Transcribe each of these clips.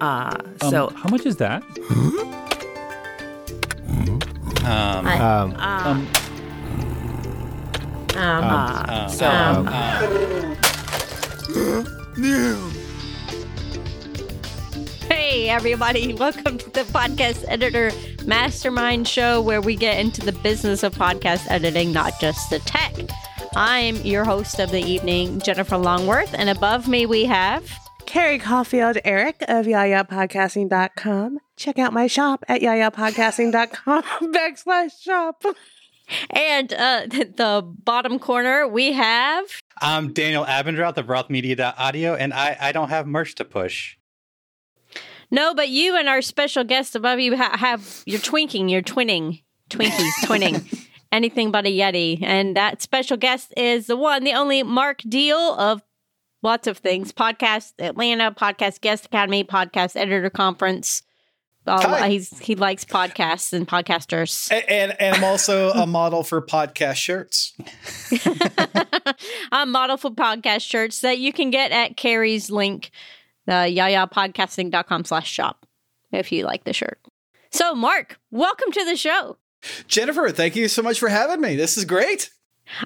Uh, Um, so how much is that? Um, I- Um, Um, um, uh, um, so um, Hey, everybody, welcome to the Podcast Editor Mastermind Show, where we get into the business of podcast editing, not just the tech. I'm your host of the evening, Jennifer Longworth, and above me we have. Carrie Caulfield Arick of YayaPodcasting.com. Check out my shop at YayaPodcasting.com backslash shop. And uh, the bottom corner, we have. I'm Daniel Abendroth of RothMedia.audio, and I, I don't have merch to push. No, but you and our special guest above you ha- have. You're twinking, you're twinning. Twinkies, twinning. Anything but a Yeti. And that special guest is the one, the only Mark Deal of lots of things Podcast Atlanta, Podcast Guest Academy, Podcast Editor Conference. Uh, All- he's, he likes podcasts and podcasters. A- And, and I'm also a model for podcast shirts. I'm a model for podcast shirts that you can get at Carrie's link, the yayapodcasting.com slash shop, if you like the shirt. So, Mark, welcome to the show. Jennifer, thank you so much for having me. This is great.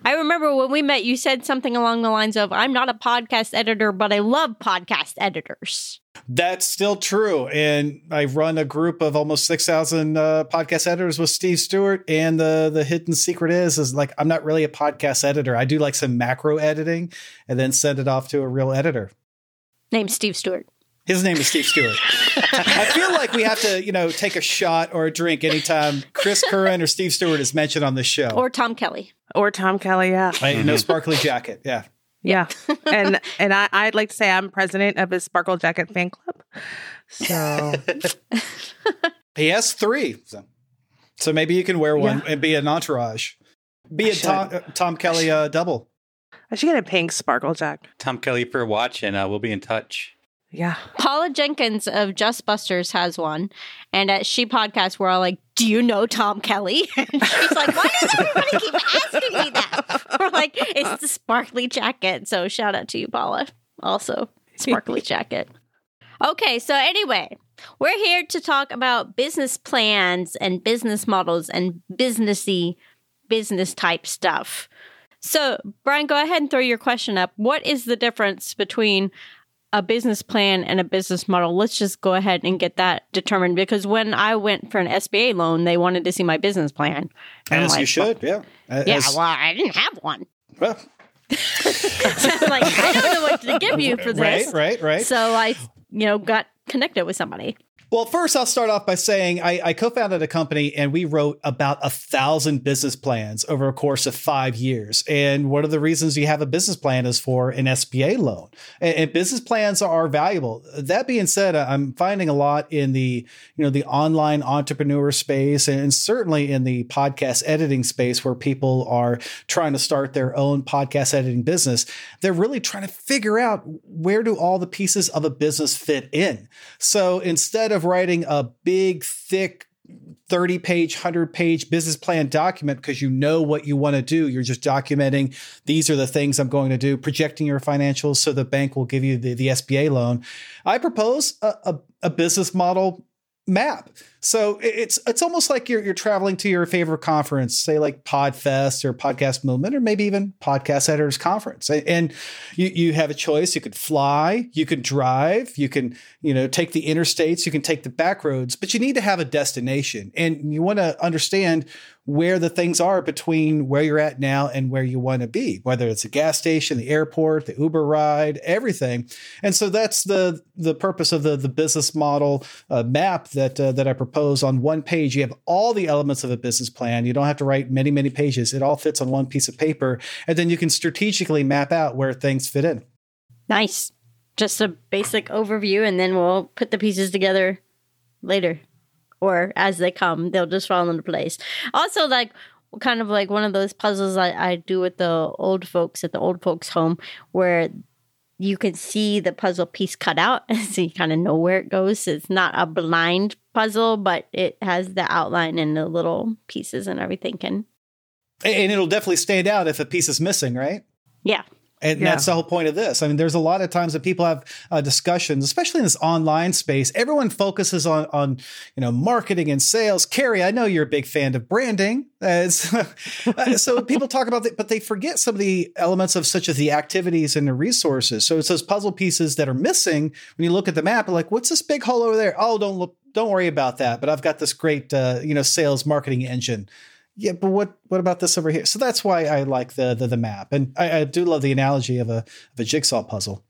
I remember when we met, you said something along the lines of, I'm not a podcast editor, but I love podcast editors. That's still true. And I run a group of almost 6,000 uh, podcast editors with Steve Stewart. And the, the hidden secret is, is like, I'm not really a podcast editor. I do like some macro editing and then send it off to a real editor. Named Steve Stewart. His name is Steve Stewart. I feel like we have to, you know, take a shot or a drink anytime Chris Curran or Steve Stewart is mentioned on this show. Or Tom Kelly. Or Tom Kelly, yeah. I, no sparkly jacket. Yeah. Yeah. and and I, I'd like to say I'm president of his Sparkle Jacket fan club. So He has three. So, so maybe you can wear one Yeah. and be an entourage. Be I a Tom, uh, Tom Kelly uh, double. I should get a pink Sparkle Jack. Tom Kelly for watching. Uh, we'll be in touch. Yeah. Paula Jenkins of Just Busters has one. And at She Podcast, we're all like, Do you know Tom Kelly? And she's like, Why does everybody keep asking me that? We're like, It's the sparkly jacket. So shout out to you, Paula. Also, sparkly jacket. Okay, so anyway, we're here to talk about business plans and business models and businessy business type stuff. So, Brian, go ahead and throw your question up. What is the difference between a business plan and a business model? Let's just go ahead and get that determined because when I went for an SBA loan, they wanted to see my business plan. And As you should. Yeah. Well, yeah, As- well, I didn't have one. well, So I'm like, I don't know what to give you for this. right, right, right. So I, you know, got connected with somebody. Well, first, I'll start off by saying I, I co founded a company and we wrote about a thousand business plans over a course of five years. And one of the reasons you have a business plan is for an SBA loan. And, and business plans are valuable. That being said, I'm finding a lot in the, you know, the online entrepreneur space and certainly in the podcast editing space where people are trying to start their own podcast editing business. They're really trying to figure out where do all the pieces of a business fit in. So instead of writing a big, thick, 30 page, 100 page business plan document because you know what you want to do. You're just documenting these are the things I'm going to do, projecting your financials so the bank will give you the, the SBA loan. I propose a, a, a business model map. So it's it's almost like you're you're traveling to your favorite conference, say like Podfest or Podcast Movement, or maybe even Podcast Editors Conference. And you you have a choice. You could fly, you could drive, you can you know take the interstates, you can take the back roads, but you need to have a destination, and you want to understand where the things are between where you're at now and where you want to be, whether it's a gas station, the airport, the Uber ride, everything. And so that's the the purpose of the the business model uh, map that uh, that I propose. On one page, you have all the elements of a business plan. You don't have to write many many pages. It all fits on one piece of paper, and then you can strategically map out where things fit in. Nice. Just a basic overview, and then we'll put the pieces together later. Or as they come, they'll just fall into place. Also, like kind of like one of those puzzles I, I do with the old folks at the old folks home where you can see the puzzle piece cut out so you kind of know where it goes it's not a blind puzzle but it has the outline and the little pieces and everything can And it'll definitely stand out if a piece is missing, right? yeah And Yeah. that's the whole point of this. I mean, there's a lot of times that people have uh, discussions, especially in this online space. Everyone focuses on, on you know, marketing and sales. Carrie, I know you're a big fan of branding. Uh, uh, so people talk about it, but they forget some of the elements of such as the activities and the resources. So it's those puzzle pieces that are missing when you look at the map. Like, what's this big hole over there? Oh, don't look, don't worry about that. But I've got this great, uh, you know, sales marketing engine. Yeah, but what what about this over here? So that's why I like the the, the map, and I, I do love the analogy of a of a jigsaw puzzle.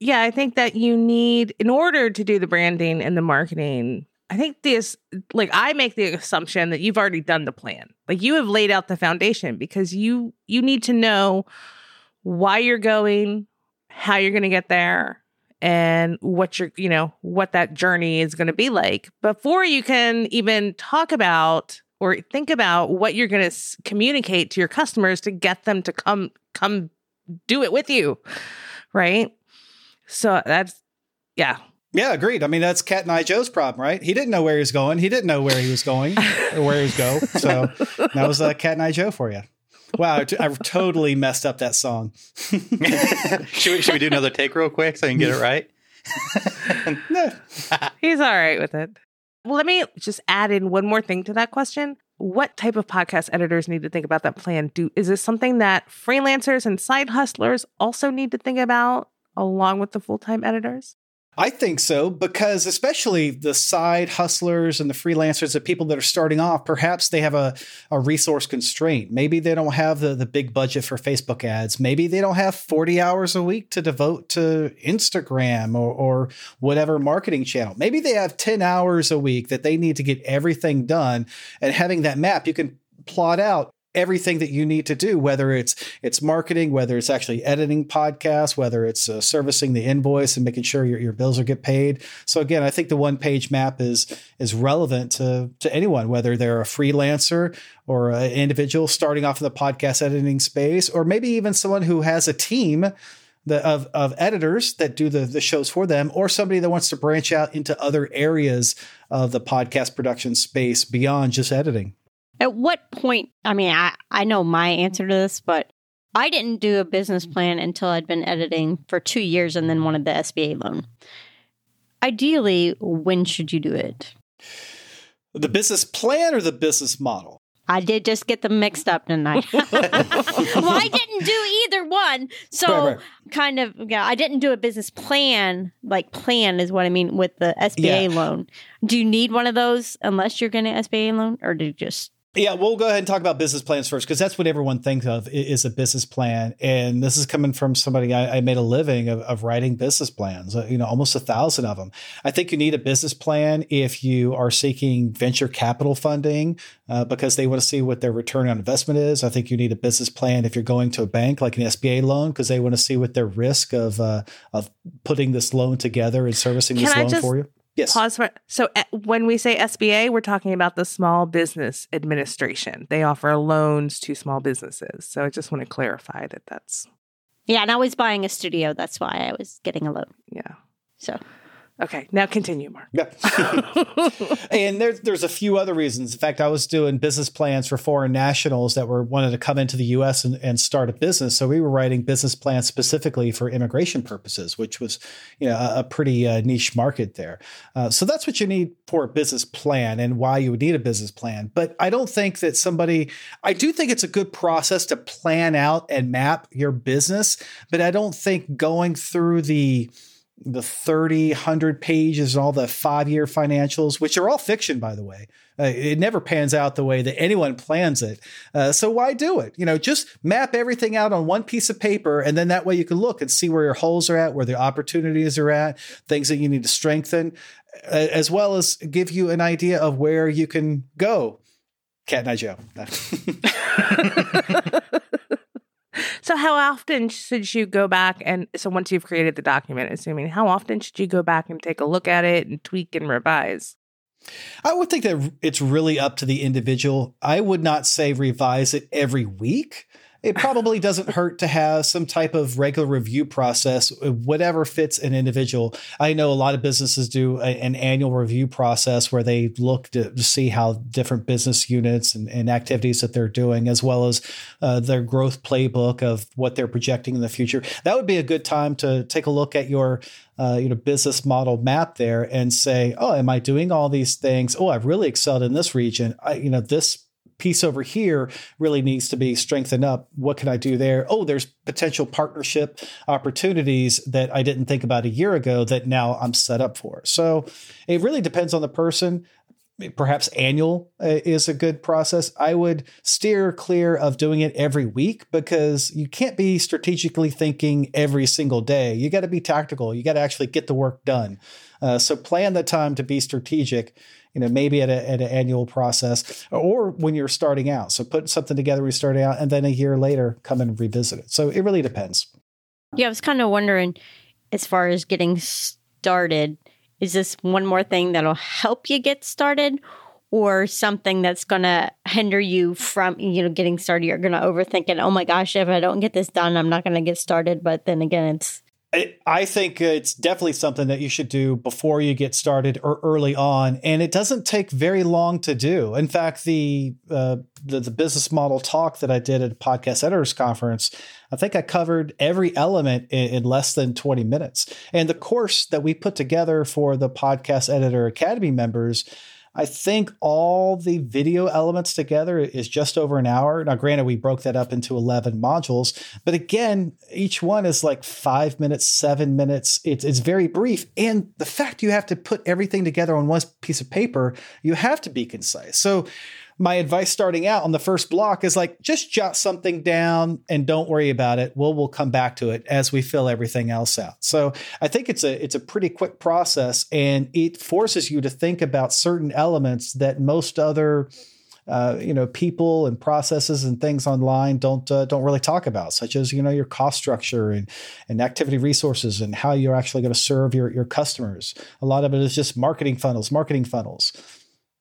Yeah, I think that you need, in order to do the branding and the marketing, I think this, like, I make the assumption that you've already done the plan. Like, you have laid out the foundation because you you need to know why you're going, how you're going to get there, and what you're, you know, what that journey is going to be like before you can even talk about or think about what you're going to s- communicate to your customers to get them to come come do it with you, right? So that's yeah. Yeah, agreed. I mean, that's Cotton Eye Joe's problem, right? He didn't know where he was going. He didn't know where he was going or where he was go. So that was uh, Cotton Eye Joe for you. Wow, I t- I totally messed up that song. should, we, should we do another take real quick so I can get it right? No. He's all right with it. Well, let me just add in one more thing to that question. What type of podcast editors need to think about that plan? Do is this something that freelancers and side hustlers also need to think about along with the full-time editors? I think so because especially the side hustlers and the freelancers, the people that are starting off, perhaps they have a, a resource constraint. Maybe they don't have the, the big budget for Facebook ads. Maybe they don't have 40 hours a week to devote to Instagram or, or whatever marketing channel. Maybe they have 10 hours a week that they need to get everything done. And having that map, you can plot out everything that you need to do whether it's it's marketing whether it's actually editing podcasts whether it's uh, servicing the invoice and making sure your, your bills are get paid so again i think the one page map is is relevant to to anyone whether they're a freelancer or an individual starting off in the podcast editing space or maybe even someone who has a team the, of, of editors that do the, the shows for them, or somebody that wants to branch out into other areas of the podcast production space beyond just editing. At what point? I mean, I, I know my answer to this, but I didn't do a business plan until I'd been editing for two years and then wanted the SBA loan. Ideally, when should you do it? The business plan or the business model? I did just get them mixed up tonight. well, I didn't do either one. So, Right, right. kind of, yeah, I didn't do a business plan. Like, plan is what I mean with the SBA Yeah. loan. Do you need one of those unless you're getting an SBA loan, or do you just Yeah, we'll go ahead and talk about business plans first because that's what everyone thinks of is a business plan. And this is coming from somebody I, I made a living of, of writing business plans, uh, you know, almost a thousand of them. I think you need a business plan if you are seeking venture capital funding uh, because they want to see what their return on investment is. I think you need a business plan if you're going to a bank like an SBA loan because they want to see what their risk of uh, of putting this loan together and servicing Can this I loan just for you. Yes. Pause for so uh, when we say SBA, we're talking about the Small Business Administration. They offer loans to small businesses. So I just want to clarify that that's Yeah, and I was buying a studio. That's why I was getting a loan. yeah. So Okay, now continue, Mark. Yeah. and there's there's a few other reasons. In fact, I was doing business plans for foreign nationals that were wanted to come into the U.S. and, and start a business. So we were writing business plans specifically for immigration purposes, which was you know a, a pretty uh, niche market there. Uh, so that's what you need for a business plan and why you would need a business plan. But I don't think that somebody. I do think it's a good process to plan out and map your business, but I don't think going through the the 30 100 pages all the five year financials which are all fiction by the way. Uh, it never pans out the way that anyone plans it. Uh, so why do it? You know just map everything out on one piece of paper and then that way you can look and see where your holes are at where the opportunities are at things that you need to strengthen uh, as well as give you an idea of where you can go. Cotton Eye Joe So how often should you go back and so once you've created the document, assuming how often should you go back and take a look at it and tweak and revise? I would think that it's really up to the individual. I would not say revise it every week. It probably doesn't hurt to have some type of regular review process, whatever fits an individual. I know a lot of businesses do a, an annual review process where they look to, see how different business units and, and, activities that they're doing, as well as uh, their growth playbook of what they're projecting in the future. That would be a good time to take a look at your uh, you know business model map there and say, oh, am I doing all these things? Oh, I've really excelled in this region. I, you know, this piece over here really needs to be strengthened up. What can I do there? Oh, there's potential partnership opportunities that I didn't think about a year ago that now I'm set up for. So it really depends on the person. Perhaps annual uh, is a good process. I would steer clear of doing it every week because you can't be strategically thinking every single day. You got to be tactical. You got to actually get the work done. Uh, so plan the time to be strategic you know, maybe at, a, at an annual process or when you're starting out. So put something together you're starting out and then a year later come and revisit it. So it really depends. Yeah, I was kind of wondering as far as getting started, is this one more thing that'll help you get started? Or something that's going to hinder you from, you know, getting started. You're going to overthink it. Oh my gosh, if I don't get this done, I'm not going to get started. But then again, it's I think it's definitely something that you should do before you get started or early on, and it doesn't take very long to do. In fact, the uh, the, the business model talk that I did at a podcast editors conference, I think I covered every element in, in less than twenty minutes. And the course that we put together for the podcast editor academy members I think all the video elements together is just over an hour. Now, granted, we broke that up into 11 modules, but again, each one is like five minutes, seven minutes. It's, it's very brief. And the fact you have to put everything together on one piece of paper, you have to be concise. So, my advice starting out on the first block is like just jot something down and don't worry about it. We'll we'll come back to it as we fill everything else out. So I think it's a it's a pretty quick process and it forces you to think about certain elements that most other uh, you know people and processes and things online don't uh, don't really talk about, such as you know your cost structure and and activity resources and how you're actually going to serve your your customers. A lot of it is just marketing funnels, marketing funnels.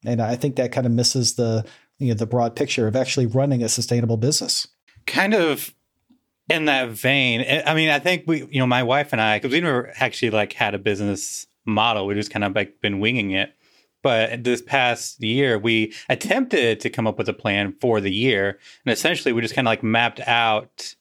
And I think that kind of misses the you know the broad picture of actually running a sustainable business. Kind of in that vein, eh, I mean, I think we, you know, my wife and I, because we never actually like had a business model, we just kind of like been winging it. But this past year, we attempted to come up with a plan for the year, and essentially, we just kind of like mapped out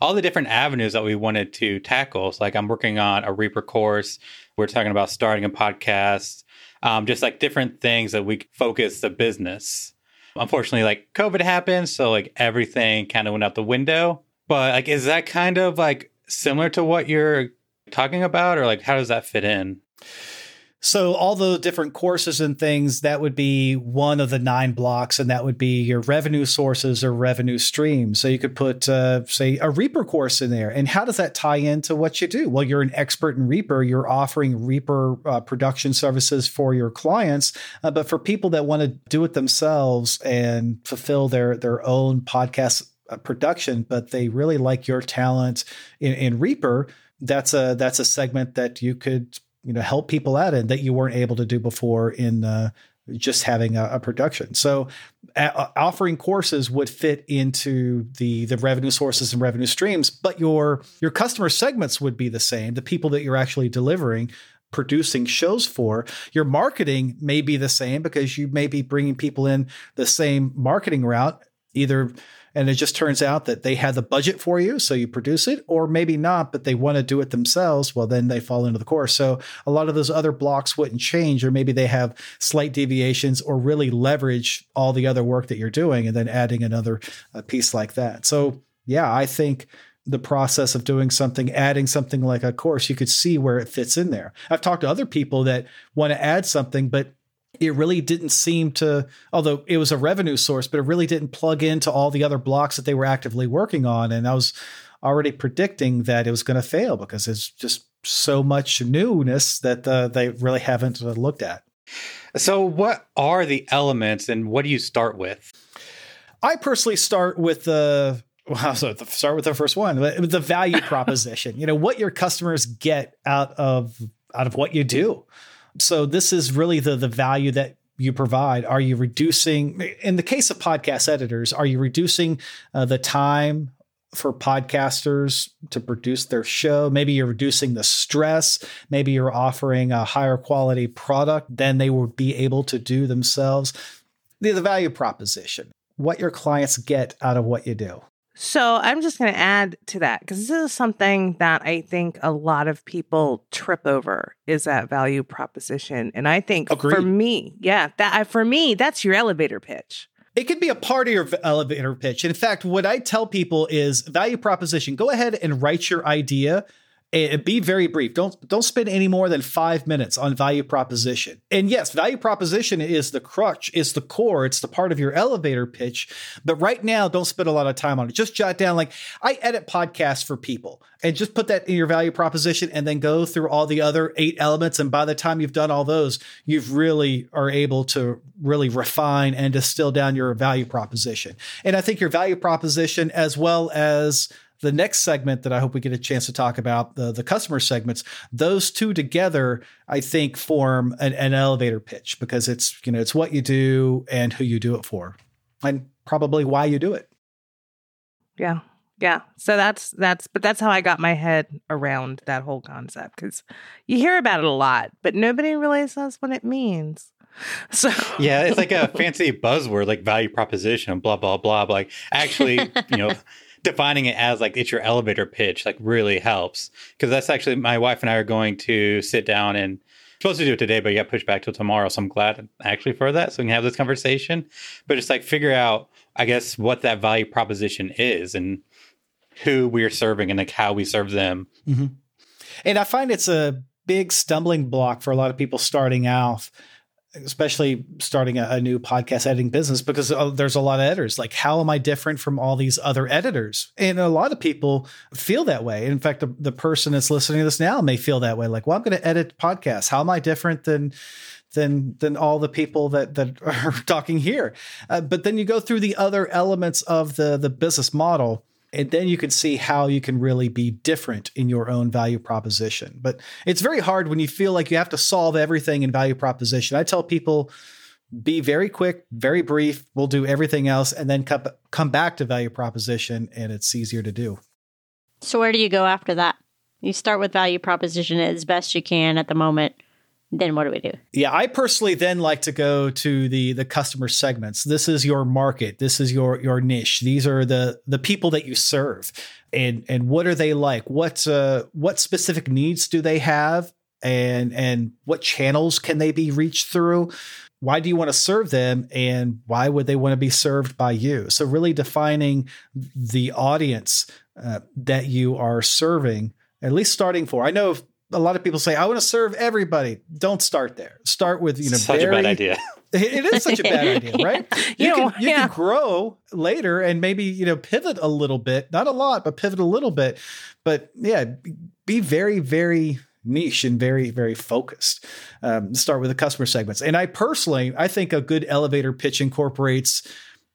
all the different avenues that we wanted to tackle. So, like, I'm working on a Reaper course. We're talking about starting a podcast um, just like different things that we focus the business. Unfortunately, like COVID happened, so like everything kind of went out the window. But like, is that kind of like similar to what you're talking about, or like how does that fit in? So all the different courses and things that would be one of the nine blocks, and that would be your revenue sources or revenue streams. So you could put, uh, say, a Reaper course in there. And how does that tie into what you do? Well, you're an expert in Reaper. You're offering Reaper uh, production services for your clients, uh, but for people that want to do it themselves and fulfill their their own podcast uh, production, but they really like your talent in, in Reaper. That's a that's a segment that you could you know help people out in that you weren't able to do before in uh, just having a, a production. So uh, offering courses would fit into the the revenue sources and revenue streams, but your your customer segments would be the same. The people that you're actually delivering producing shows for. Your marketing may be the same because you may be bringing people in the same marketing route, either and it just turns out that they had the budget for you, so you produce it, or maybe not, but they want to do it themselves. Well, then they fall into the course. So a lot of those other blocks wouldn't change, or maybe they have slight deviations, or really leverage all the other work that you're doing, and then adding another uh, piece like that. So yeah, I think the process of doing something, adding something like a course, you could see where it fits in there. I've talked to other people that want to add something, but it really didn't seem to, although it was a revenue source, but it really didn't plug into all the other blocks that they were actively working on. And I was already predicting that it was going to fail because it's just so much newness that uh, they really haven't uh, looked at. So, what are the elements and what do you start with? I personally start with the well, so start with the first one, the value proposition. You know what your customers get out of out of what you do so this is really the the value that you provide are you reducing in the case of podcast editors are you reducing uh, the time for podcasters to produce their show. Maybe you're reducing the stress. Maybe you're offering a higher quality product than they would be able to do themselves. The, the value proposition, what your clients get out of what you do. So I'm just going to add to that because this is something that I think a lot of people trip over is that value proposition. And I think Agreed. for me, yeah, that for me, that's your elevator pitch. It could be a part of your elevator pitch. In fact, what I tell people is value proposition. Go ahead and write your idea and be very brief. Don't don't spend any more than five minutes on value proposition. And yes, value proposition is the crutch, is the core, it's the part of your elevator pitch. But right now, don't spend a lot of time on it. Just jot down like I edit podcasts for people, and just put that in your value proposition, and then go through all the other eight elements. And by the time you've done all those, you've really are able to really refine and distill down your value proposition. And I think your value proposition, as well as the next segment that I hope we get a chance to talk about, the, the customer segments, those two together, I think form an, an elevator pitch because it's, you know, it's what you do and who you do it for and probably why you do it. Yeah. Yeah. So that's that's but that's how I got my head around that whole concept cuz you hear about it a lot, but nobody really says what it means. So yeah, it's like a fancy buzzword like value proposition, blah blah blah. But like actually, you know, defining it as like it's your elevator pitch like really helps because that's actually my wife and I are going to sit down and supposed to do it today, but you got pushed back till tomorrow. So I'm glad actually for that, so we can have this conversation. But just like figure out, I guess, what that value proposition is and who we're serving and like how we serve them. Mm-hmm. And I find it's a big stumbling block for a lot of people starting out especially starting a, a, new podcast editing business because uh, there's a lot of editors. Like how am i different from all these other editors? And a lot of people feel that way. In fact the, the person that's listening to this now may feel that way. Like well i'm going to edit podcasts. How am i different than than than all the people that that are talking here? Uh, but then you go through the other elements of the the business model and then you can see how you can really be different in your own value proposition. But it's very hard when you feel like you have to solve everything in value proposition. I tell people be very quick, very brief. We'll do everything else and then come, come back to value proposition and it's easier to do. So where do you go after that? You start with value proposition as best you can at the moment then what do we do? Yeah, I personally then like to go to the the customer segments. This is your market. This is your your niche. These are the the people that you serve. And and what are they like? What uh what specific needs do they have? And and what channels can they be reached through? Why do you want to serve them and why would they want to be served by you? So really defining the audience uh, that you are serving at least starting for. I know a lot of people say, I want to serve everybody. Don't start there. Start with, you know, such very, a bad idea. It is such a bad idea, right? You, you know, can you yeah. can grow later and maybe, you know, pivot a little bit, not a lot, but pivot a little bit. But yeah, be very, very niche and very, very focused. Um, start with the customer segments. And I personally, I think a good elevator pitch incorporates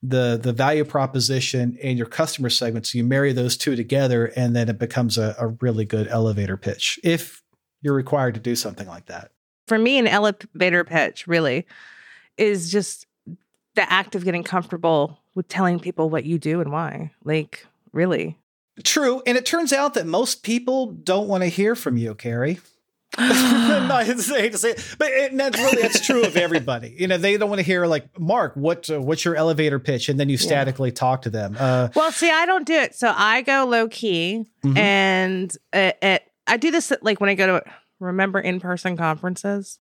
the the value proposition and your customer segments. You marry those two together, and then it becomes a, a really good elevator pitch. If you're required to do something like that. For me, an elevator pitch really is just the act of getting comfortable with telling people what you do and why. Like, really. True. And it turns out that most people don't want to hear from you, Carrie. I hate to say it, but it, that's really that's true of everybody. You know, they don't want to hear like Mark, what uh, what's your elevator pitch, and then you statically yeah. talk to them. Uh, well, see, I don't do it, so I go low key, mm-hmm. and it, it, I do this like when I go to remember in person conferences.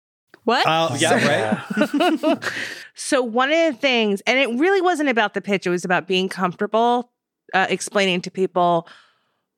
What? Oh, yeah, right. so one of the things, and it really wasn't about the pitch; it was about being comfortable uh, explaining to people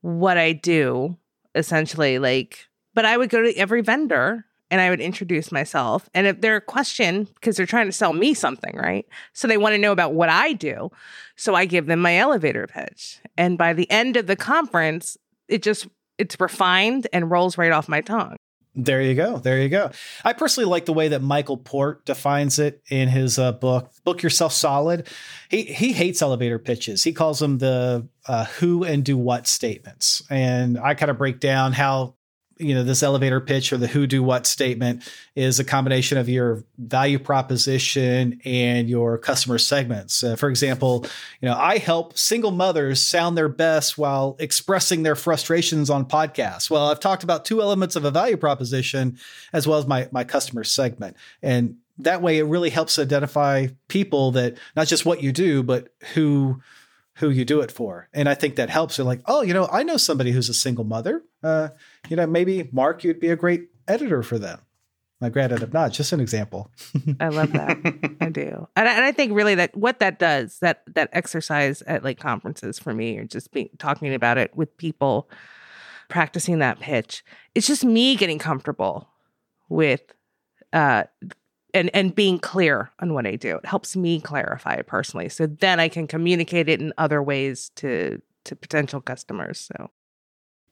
what I do, essentially. Like, but I would go to every vendor and I would introduce myself. And if they're a question, because they're trying to sell me something, right? So they want to know about what I do. So I give them my elevator pitch. And by the end of the conference, it just it's refined and rolls right off my tongue. There you go. There you go. I personally like the way that Michael Port defines it in his uh, book, "Book Yourself Solid." He he hates elevator pitches. He calls them the uh, "who and do what" statements. And I kind of break down how you know this elevator pitch or the who do what statement is a combination of your value proposition and your customer segments. Uh, for example you know i help single mothers sound their best while expressing their frustrations on podcasts. Well i've talked about two elements of a value proposition as well as my my customer segment. And that way it really helps identify people that not just what you do but who who you do it for. And I think that helps. You're like, oh, you know, I know somebody who's a single mother. Uh, you know, maybe Mark, you'd be a great editor for them. Now, granted, I'm not. Just an example. I love that. I do, and I, and I think really that what that does that that exercise at like conferences for me, or just being talking about it with people, practicing that pitch. It's just me getting comfortable with uh, and and being clear on what I do. It helps me clarify it personally, so then I can communicate it in other ways to to potential customers. So,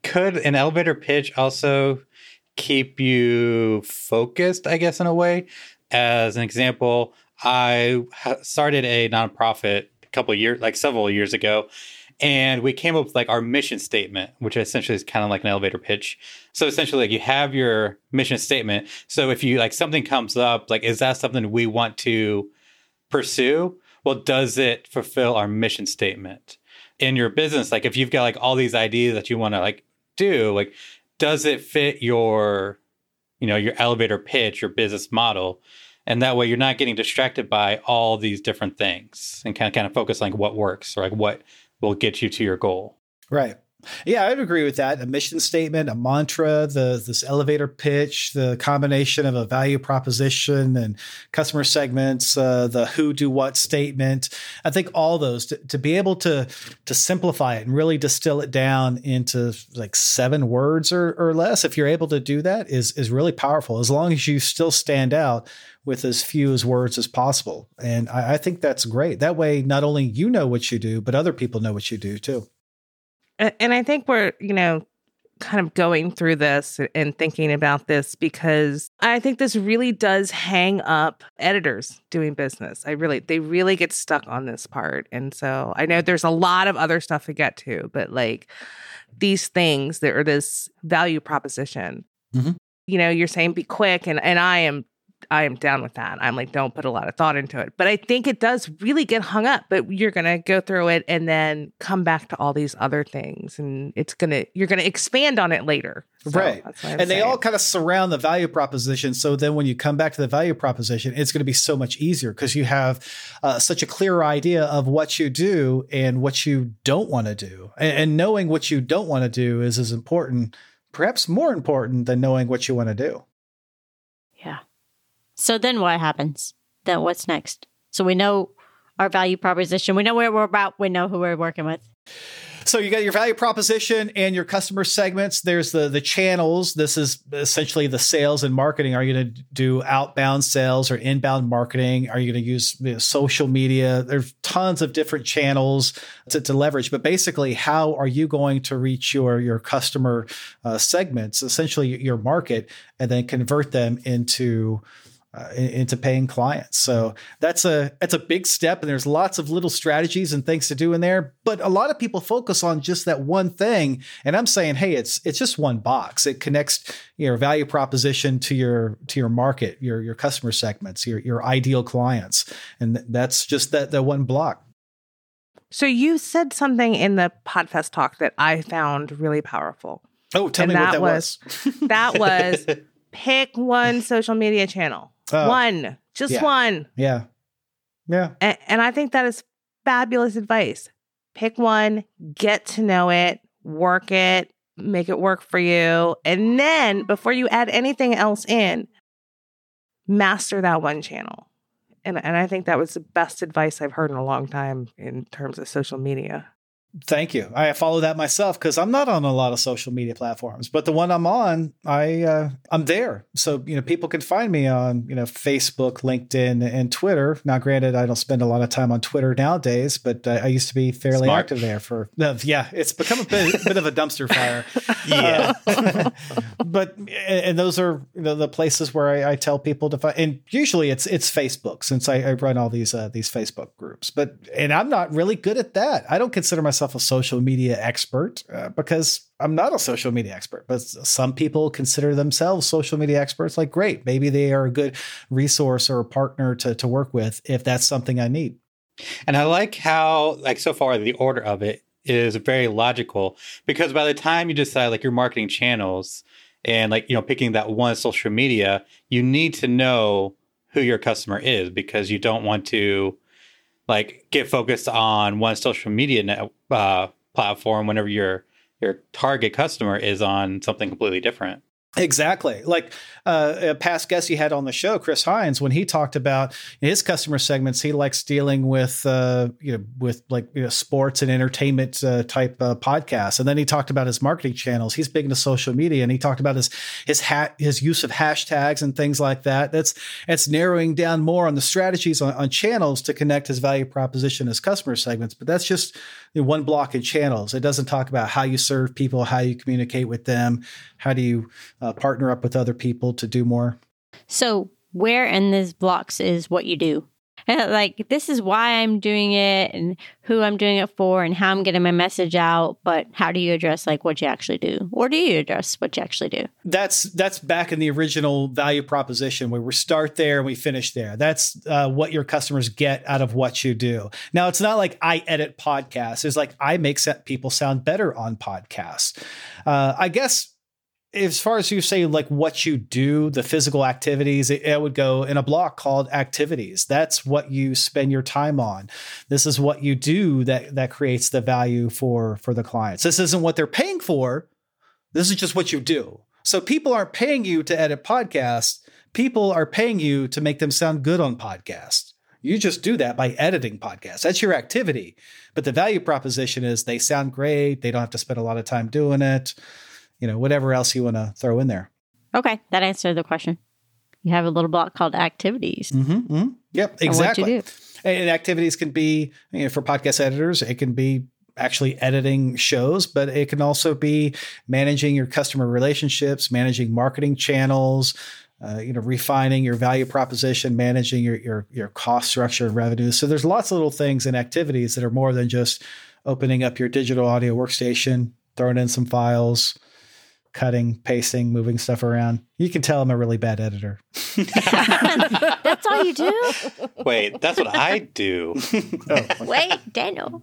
could an elevator pitch also keep you focused? I guess in a way. As an example, I started a nonprofit a couple years, like several years ago, and we came up with like our mission statement, which essentially is kind of like an elevator pitch. So essentially, like you have your mission statement. So if you like something comes up, like is that something we want to pursue? Well, does it fulfill our mission statement in your business? Like if you've got like all these ideas that you want to like do, like does it fit your, you know, your elevator pitch, your business model? and that way you're not getting distracted by all these different things and kind of kind of focus on like what works or like what will get you to your goal. Right. Yeah, I'd agree with that. A mission statement, a mantra, the this elevator pitch, the combination of a value proposition and customer segments, uh, the who do what statement. I think all those to, to be able to to simplify it and really distill it down into like seven words or, or less. If you're able to do that, is is really powerful. As long as you still stand out with as few as words as possible. And I, I, think that's great. That way, not only you know what you do, but other people know what you do too. And I think we're, you know, kind of going through this and thinking about this because I think this really does hang up editors doing business. I really, they really get stuck on this part. And so I know there's a lot of other stuff to get to, but like these things that are this value proposition. Mm-hmm. You know, you're saying be quick, and and I am I am down with that. I'm like, don't put a lot of thought into it. But I think it does really get hung up. But you're gonna go through it and then come back to all these other things, and it's gonna you're gonna expand on it later. So right. And saying. they all kind of surround the value proposition. So then when you come back to the value proposition, it's going to be so much easier because you have uh, such a clear idea of what you do and what you don't want to do. And, and knowing what you don't want to do is as important, perhaps more important than knowing what you want to do. So then what happens? Then what's next? So we know our value proposition. We know where we're about. We know who we're working with. So you got your value proposition and your customer segments. There's the the channels. This is essentially the sales and marketing. Are you going to do outbound sales or inbound marketing? Are you going to use you know, social media? There's tons of different channels to, to, leverage. But basically, how are you going to reach your your customer uh, segments, essentially your market, and then convert them into uh, into paying clients. So that's a that's a big step, and there's lots of little strategies and things to do in there. But a lot of people focus on just that one thing, and I'm saying, hey, it's it's just one box. It connects your value proposition to your to your market, your your customer segments, your your ideal clients, and that's just that that one block. So you said something in the Podfest talk that I found really powerful. Oh, tell and me what that was. was. that was pick one social media channel Oh, one, just yeah. one. Yeah. Yeah. And, and I think that is fabulous advice. Pick one, get to know it, work it, make it work for you. And then before you add anything else in, master that one channel. And, and I think that was the best advice I've heard in a long time in terms of social media. Thank you. I follow that myself because I'm not on a lot of social media platforms, but the one I'm on, I uh, I'm there. So you know, people can find me on you know Facebook, LinkedIn, and Twitter. Now, granted, I don't spend a lot of time on Twitter nowadays, but I, I used to be fairly Smart. active there. For uh, yeah, it's become a bit, bit of a dumpster fire. yeah, uh, but and those are you know, the places where I, I, tell people to find, and usually it's it's Facebook since I, I run all these uh, these Facebook groups. But and I'm not really good at that. I don't consider myself myself a social media expert uh, because I'm not a social media expert, but some people consider themselves social media experts. Like, great, maybe they are a good resource or a partner to, to work with if that's something I need. And I like how, like, so far, the order of it is very logical because by the time you decide, like, your marketing channels and, like, you know, picking that one social media, you need to know who your customer is because you don't want to, like, get focused on one social media net, uh, platform whenever your your target customer is on something completely different. Exactly. Like uh, a past guest you had on the show, Chris Hines, when he talked about his customer segments, he likes dealing with, uh, you know, with like you know, sports and entertainment uh, type uh, podcasts. And then he talked about his marketing channels. He's big into social media, and he talked about his his hat his use of hashtags and things like that. That's it's narrowing down more on the strategies on, on channels to connect his value proposition as customer segments. But that's just one block in channels. It doesn't talk about how you serve people, how you communicate with them, how do you uh, partner up with other people to do more. So, where in these blocks is what you do? Like, this is why I'm doing it and who I'm doing it for and how I'm getting my message out. But how do you address like what you actually do? Or do you address what you actually do? That's that's back in the original value proposition where we start there and we finish there. That's uh, what your customers get out of what you do. Now, it's not like I edit podcasts. It's like I make people sound better on podcasts. Uh, I guess as far as you say like what you do the physical activities it, it, would go in a block called activities. That's what you spend your time on. This is what you do that that creates the value for for the clients. This isn't what they're paying for. This is just what you do. So people aren't paying you to edit podcasts. People are paying you to make them sound good on podcasts. You just do that by editing podcasts. That's your activity. But the value proposition is they sound great. They don't have to spend a lot of time doing it you know, whatever else you want to throw in there. Okay, that answered the question. You have a little block called activities. Mm-hmm, mm-hmm. Yep, exactly. And, and activities can be you know, for podcast editors. It can be actually editing shows, but it can also be managing your customer relationships, managing marketing channels, uh, you know, refining your value proposition, managing your, your your cost structure and revenue. So there's lots of little things and activities that are more than just opening up your digital audio workstation, throwing in some files, cutting, pasting, moving stuff around. You can tell I'm a really bad editor. that's all you do? Wait, that's what I do. oh. Wait, Daniel.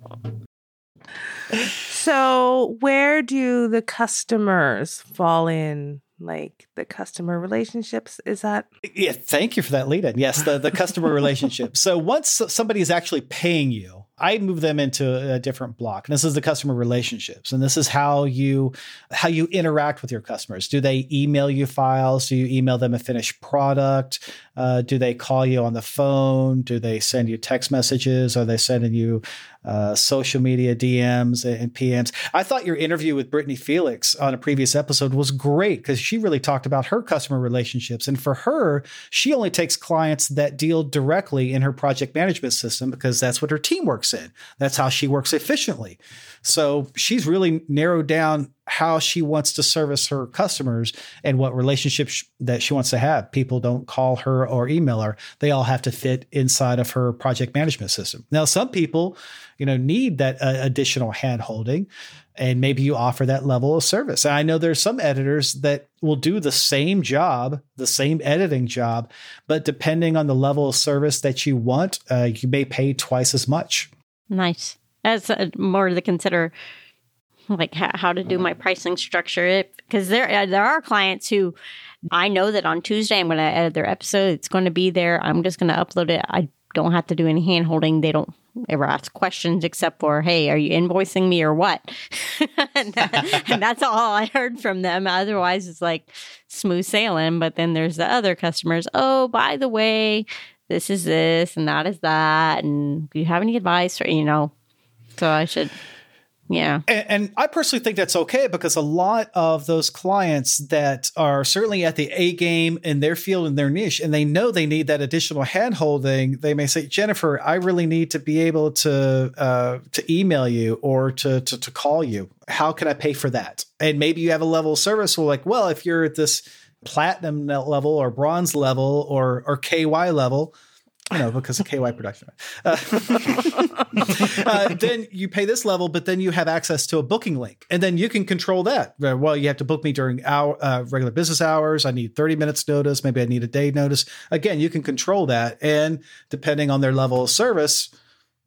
So, where do the customers fall in? Like the customer relationships? Is that? Yeah, thank you for that lead in. Yes, the, the customer relationship. So, once somebody is actually paying you, I move them into a different block. And this is the customer relationships. And this is how you how you interact with your customers. Do they email you files? Do you email them a finished product? Uh, do they call you on the phone? Do they send you text messages? Are they sending you uh, social media DMs and PMs? I thought your interview with Brittany Felix on a previous episode was great because she really talked about her customer relationships. And for her, she only takes clients that deal directly in her project management system because that's what her team works in. That's how she works efficiently. So she's really narrowed down how she wants to service her customers and what relationships that she wants to have. People don't call her or email her. They all have to fit inside of her project management system. Now, some people, you know, need that uh, additional hand holding and maybe you offer that level of service. And I know there's some editors that will do the same job, the same editing job, but depending on the level of service that you want, uh, you may pay twice as much. Nice. That's uh, more to consider like how to do my pricing structure because there uh, there are clients who I know that on Tuesday I'm going to edit their episode. It's going to be there. I'm just going to upload it. I don't have to do any hand holding. They don't ever ask questions except for, "Hey, are you invoicing me or what?" and, that, and that's all I heard from them. Otherwise, it's like smooth sailing. But then there's the other customers. Oh, by the way, this is this and that is that, and do you have any advice or you know? So I should yeah. And, and, I personally think that's okay because a lot of those clients that are certainly at the A game in their field and their niche, and they know they need that additional hand holding, they may say, Jennifer, I really need to be able to uh, to email you or to, to, to call you. How can I pay for that? And maybe you have a level of service where like, well, if you're at this platinum level or bronze level or or KY level, you know, because of KY production. Uh, uh, then you pay this level, but then you have access to a booking link, and then you can control that. Uh, Well, you have to book me during our uh, regular business hours. I need 30 minutes notice. Maybe I need a day notice. Again, you can control that, and depending on their level of service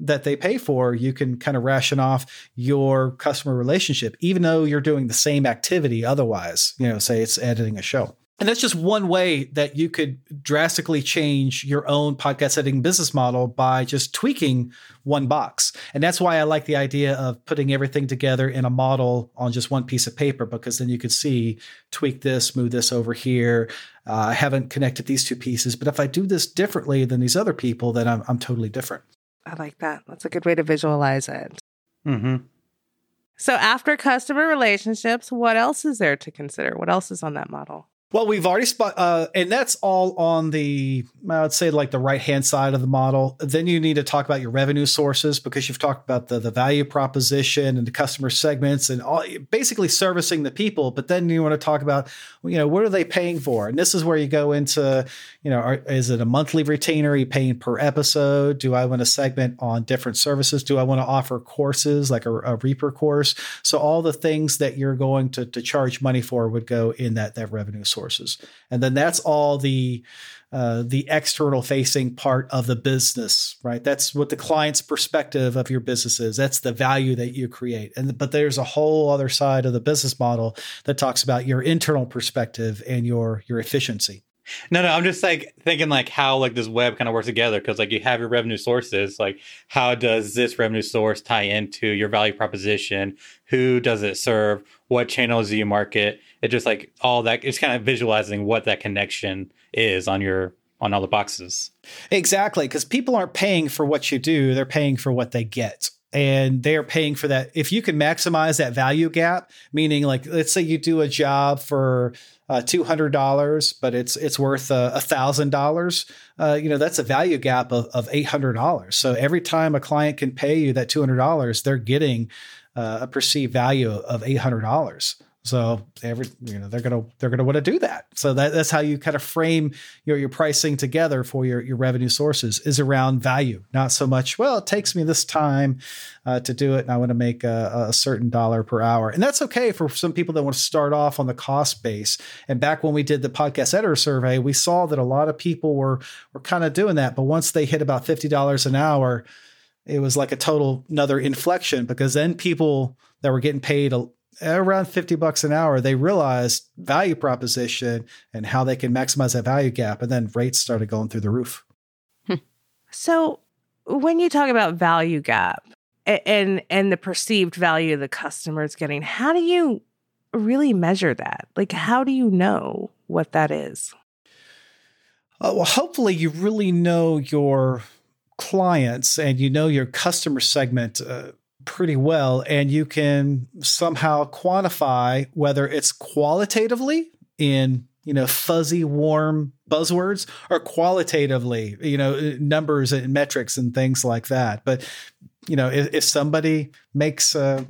that they pay for, you can kind of ration off your customer relationship, even though you're doing the same activity otherwise. You know, say it's editing a show. And that's just one way that you could drastically change your own podcast editing business model by just tweaking one box. And that's why I like the idea of putting everything together in a model on just one piece of paper, because then you could see, tweak this, move this over here. Uh, I haven't connected these two pieces, but if I do this differently than these other people, then I'm, I'm totally different. I like that. That's a good way to visualize it. Mm-hmm. So after customer relationships, what else is there to consider? What else is on that model? Well, we've already spot, uh, and that's all on the, I would say, like the right hand side of the model. Then you need to talk about your revenue sources because you've talked about the the value proposition and the customer segments and all, basically servicing the people. But then you want to talk about, you know, what are they paying for? And this is where you go into, you know, are, is it a monthly retainer? Are you paying per episode? Do I want to segment on different services? Do I want to offer courses like a, a Reaper course? So all the things that you're going to to charge money for would go in that that revenue source sources. And then that's all the uh, the external facing part of the business, right? That's what the client's perspective of your business is. That's the value that you create. And but there's a whole other side of the business model that talks about your internal perspective and your your efficiency. No, no, I'm just like thinking like how like this web kind of works together because like you have your revenue sources. Like, how does this revenue source tie into your value proposition? Who does it serve? What channels do you market? It just like all that. It's kind of visualizing what that connection is on your on all the boxes. Exactly, because people aren't paying for what you do; they're paying for what they get and they are paying for that. If you can maximize that value gap, meaning like let's say you do a job for uh, two hundred dollars, but it's it's worth a thousand dollars. You know that's a value gap of, of eight hundred dollars. So every time a client can pay you that two hundred dollars, they're getting uh, a perceived value of eight hundred dollars. So every you know they're gonna they're gonna want to do that. So that, that's how you kind of frame your your pricing together for your your revenue sources is around value, not so much. Well, it takes me this time uh, to do it, and I want to make a, a, certain dollar per hour, and that's okay for some people that want to start off on the cost base. And back when we did the podcast editor survey, we saw that a lot of people were were kind of doing that, but once they hit about fifty dollars an hour. It was like a total another inflection because then people that were getting paid a, around 50 bucks an hour, they realized value proposition and how they can maximize that value gap. And then rates started going through the roof. So when you talk about value gap and and the perceived value the customer is getting, how do you really measure that? Like how do you know what that is? Uh, well, hopefully you really know your clients and you know your customer segment uh, pretty well and you can somehow quantify whether it's qualitatively in you know fuzzy warm buzzwords or qualitatively you know numbers and metrics and things like that. But you know if, if somebody makes a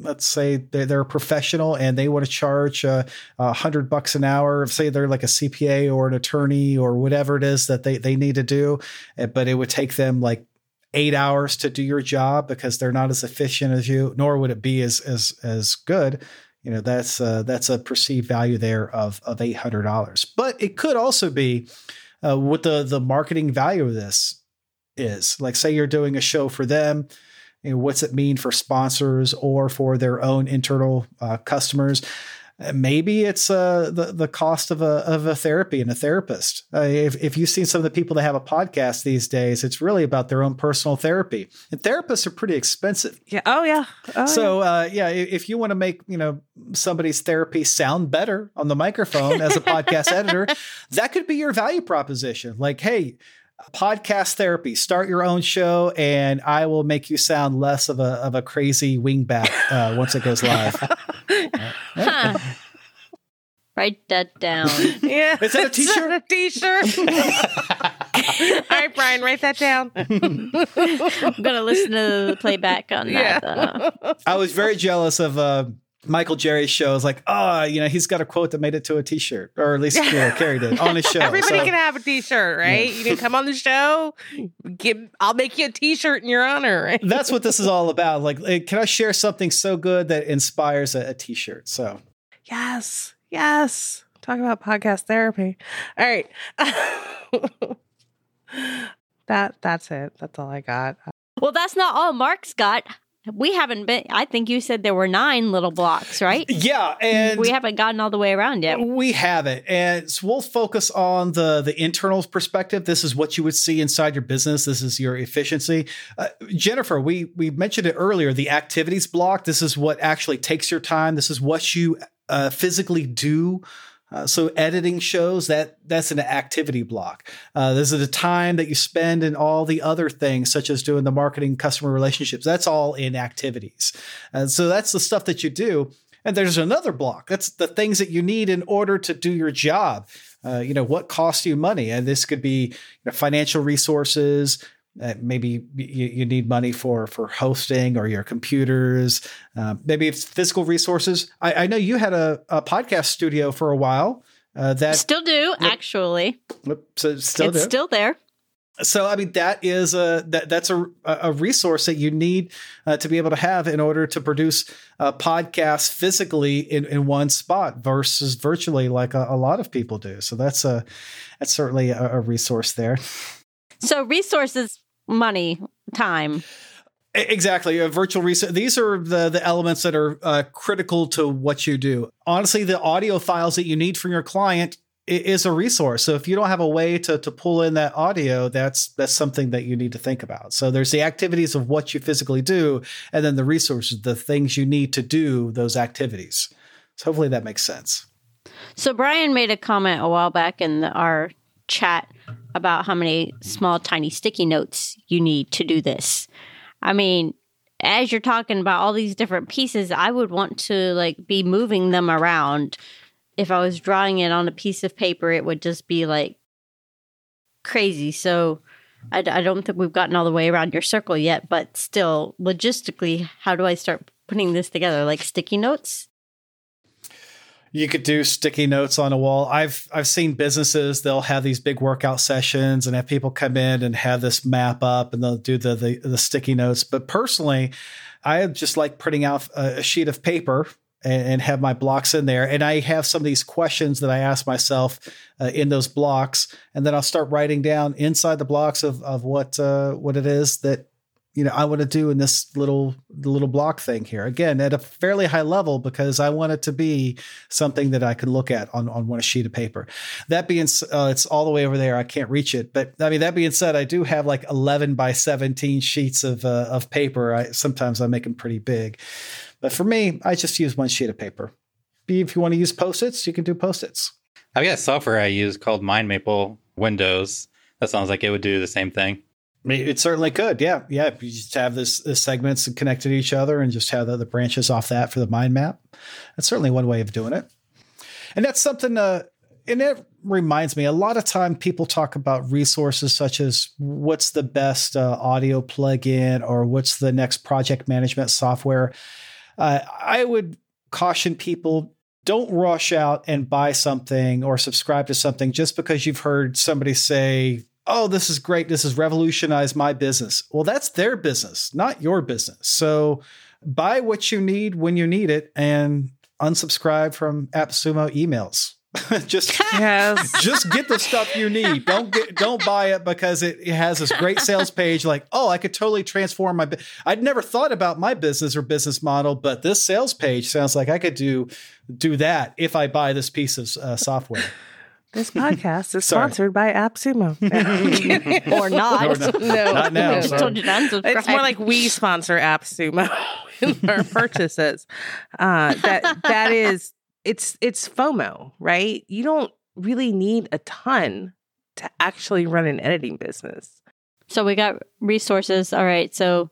let's say they're a professional and they want to charge a uh, hundred bucks an hour say they're like a cpa or an attorney or whatever it is that they, they need to do eh, but it would take them like eight hours to do your job because they're not as efficient as you, nor would it be as as as good. You know, that's uh, that's a perceived value there of of eight hundred dollars. But it could also be uh, what the the marketing value of this is. Like, say you're doing a show for them. You know, what's it mean for sponsors or for their own internal uh, customers? Maybe it's uh, the the cost of a of a therapy and a therapist. Uh, if if you've seen some of the people that have a podcast these days, it's really about their own personal therapy. And therapists are pretty expensive. Yeah. Oh yeah. Oh, so uh, yeah, if you want to make you know somebody's therapy sound better on the microphone as a podcast editor, that could be your value proposition. Like, hey, podcast therapy. Start your own show, and I will make you sound less of a of a crazy wingbat uh, once it goes live. Huh. Write that down. Yeah. Is that a It's t-shirt? a t-shirt. All right, Brian, write that down. I'm gonna listen to the playback on Yeah. that. Uh, I was very jealous of uh, Michael Jerry's show is like, oh, you know, he's got a quote that made it to a T-shirt, or at least you know, carried it on his show. Everybody So- can have a T-shirt, right? You can come on the show. Give, I'll make you a T-shirt in your honor. Right? that's what this is all about. Like, eh, can I share something so good that inspires a, a T-shirt? So Yes, yes. Talk about podcast therapy. All right. that that's it. That's all I got. Well, that's not all Mark's got. We haven't been. I think you said there were nine little blocks, right? yeah, and we haven't gotten all the way around yet. We haven't and so we'll focus on the the internal perspective. This is what you would see inside your business. This is your efficiency. Uh, Jennifer, we we mentioned it earlier. The activities block. This is what actually takes your time. This is what you uh, physically do. Uh, so editing shows that that's an activity block. Uh, this is the time that you spend in all the other things, such as doing the marketing, customer relationships. That's all in activities, and so that's the stuff that you do. And there's another block. That's the things that you need in order to do your job. Uh, you know, what costs you money? And this could be you know, financial resources. Uh, maybe you, you need money for for hosting or your computers. Uh, maybe it's physical resources. I, I know you had a, a podcast studio for a while. Uh, that Still do, actually. so still it's do. still there. So I mean that is a that that's a a resource that you need uh, to be able to have in order to produce a podcast physically in, in one spot versus virtually like a, a lot of people do. So that's a that's certainly a, a resource there. So resources, money, time. Exactly, a virtual resource. These are the the elements that are uh, critical to what you do. Honestly, the audio files that you need from your client is a resource. So if you don't have a way to to pull in that audio, that's that's something that you need to think about. So there's the activities of what you physically do, and then the resources, the things you need to do those activities. So hopefully that makes sense. So Brian made a comment a while back in the, our chat about how many small, tiny sticky notes you need to do this. I mean, as you're talking about all these different pieces, I would want to like be moving them around. If I was drawing it on a piece of paper, it would just be like crazy. So I, I don't think we've gotten all the way around your circle yet, but still, logistically, how do I start putting this together? Like sticky notes? You could do sticky notes on a wall. I've I've seen businesses they'll have these big workout sessions and have people come in and have this map up and they'll do the the, the sticky notes. But personally, I just like printing out a, sheet of paper and, and have my blocks in there. And I have some of these questions that I ask myself uh, in those blocks, and then I'll start writing down inside the blocks of of what uh, what it is that you know I want to do in this little little block thing here. Again, at a fairly high level because I want it to be something that I can look at on on one sheet of paper. That being, uh, it's all the way over there. I can't reach it, but I mean that being said, I do have like eleven by seventeen sheets of uh, of paper. I sometimes I make them pretty big, but for me, I just use one sheet of paper. If you want to use post its, you can do post its. I've got software I use called MindMaple Windows. That sounds like it would do the same thing. It certainly could. Yeah. Yeah. You just have this, this segments connected to each other and just have the branches off that for the mind map. That's certainly one way of doing it. And that's something, uh, and it reminds me a lot of time people talk about resources such as what's the best uh, audio plugin or what's the next project management software. Uh, I would caution people don't rush out and buy something or subscribe to something just because you've heard somebody say, oh, this is great. This has revolutionized my business. Well, that's their business, not your business. So buy what you need when you need it and unsubscribe from AppSumo emails. just Yes. just get the stuff you need. Don't get don't buy it because it, it has this great sales page. Like, oh, I could totally transform my. bu- I'd never thought about my business or business model, but this sales page sounds like I could do do that if I buy this piece of uh, software. This podcast is Sorry. sponsored by AppSumo. Or not? Or not. no, Not now, no. sorry. Told you to unsubscribe. It's more like we sponsor AppSumo in our purchases. Uh, that that is it's it's FOMO, right? You don't really need a ton to actually run an editing business. So we got resources. All right. So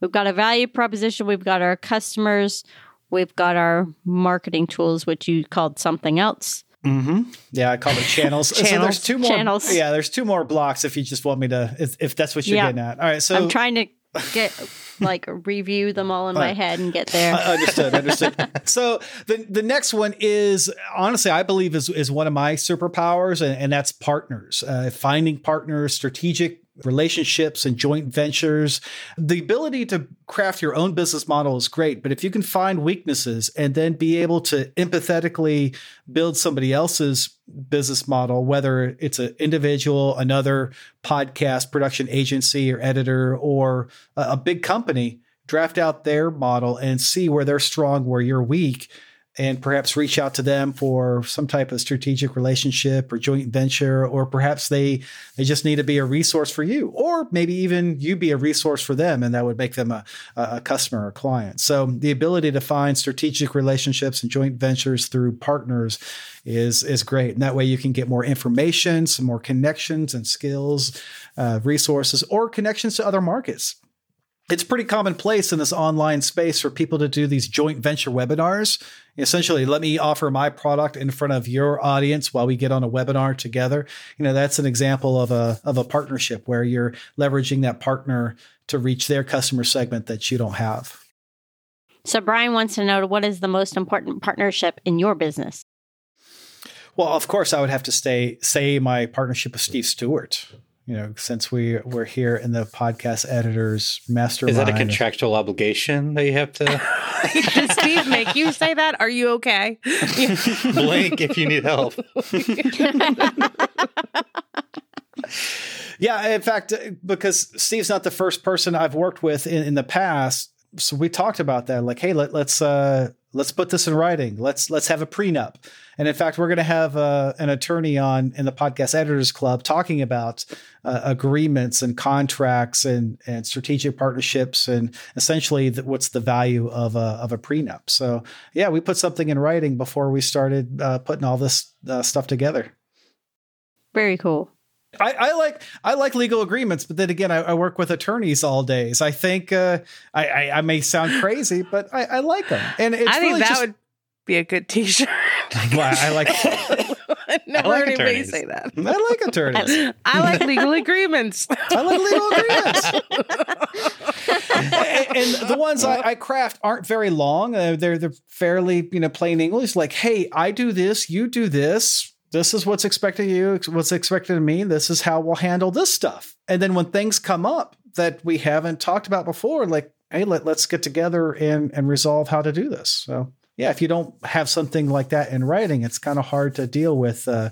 we've got a value proposition. We've got our customers. We've got our marketing tools, which you called something else. Mm-hmm. Yeah, I call it channels. So there's two more. Channels. Yeah, there's two more blocks if you just want me to, if, if that's what you're Yeah. getting at. All right, so I'm trying to get like review them all in my Uh, head and get there. Uh, understood. Understood. so the the next one is honestly, I believe is is one of my superpowers, and, and that's partners. Uh, finding partners, strategic relationships, and joint ventures. The ability to craft your own business model is great, but if you can find weaknesses and then be able to empathetically build somebody else's business model, whether it's an individual, another podcast production agency or editor, or a, big company draft out their model and see where they're strong, where you're weak, and perhaps reach out to them for some type of strategic relationship or joint venture, or perhaps they they just need to be a resource for you, or maybe even you be a resource for them, and that would make them a, a customer or client. So the ability to find strategic relationships and joint ventures through partners is is great, and that way you can get more information, some more connections and skills, uh, resources, or connections to other markets it's pretty commonplace in this online space for people to do these joint venture webinars. Essentially, let me offer my product in front of your audience while we get on a webinar together. You know, that's an example of a of a partnership where you're leveraging that partner to reach their customer segment that you don't have. so Brian wants to know what is the most important partnership in your business? Well, of course, I would have to stay say my partnership with Steve Stewart. You know, since we we're here in the podcast editors mastermind. Is that a contractual obligation that you have to Did Steve make you say that? Are you okay? blink if you need help? Yeah, in fact, because Steve's not the first person I've worked with in, in the past, so we talked about that. Like, hey, let, let's uh, let's put this in writing. Let's let's have a prenup. And in fact, we're going to have uh, an attorney on in the podcast editors club talking about uh, agreements and contracts and and strategic partnerships and essentially the, what's the value of a of a prenup. So yeah, we put something in writing before we started uh, putting all this uh, stuff together. Very cool. I, I like I like legal agreements, but then again, I, I work with attorneys all days. I think uh, I, I, I may sound crazy, but I, I like them, and it's I think really that just, would be a good T-shirt. Well, I like I never like heard anybody attorneys. say that. I like attorneys. I like legal agreements. I like legal agreements. and, and the ones I, I craft aren't very long. Uh, they're they're fairly you know plain English. Like, hey, I do this, you do this. This is what's expected of you. What's expected of me. This is how we'll handle this stuff. And then when things come up that we haven't talked about before, like, hey, let, let's get together and and resolve how to do this. So yeah, if you don't have something like that in writing, it's kind of hard to deal with uh,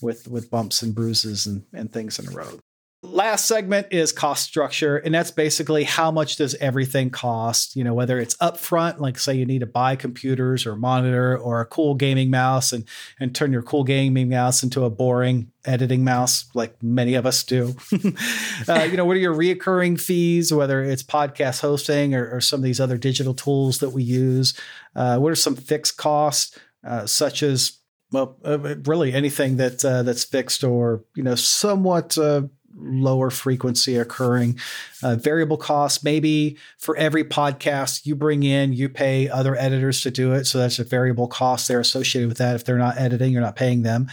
with with bumps and bruises and, and things in the road. Last segment is cost structure, and that's basically how much does everything cost? You know, whether it's upfront, like say you need to buy computers or monitor or a cool gaming mouse, and and turn your cool gaming mouse into a boring editing mouse, like many of us do. uh, you know, what are your reoccurring fees? Whether it's podcast hosting or, or some of these other digital tools that we use. Uh, what are some fixed costs, uh, such as well, uh, really anything that uh, that's fixed or you know somewhat uh, lower frequency occurring. Uh, variable costs, maybe for every podcast you bring in, you pay other editors to do it, so that's a variable cost there associated with that. If they're not editing, you're not paying them,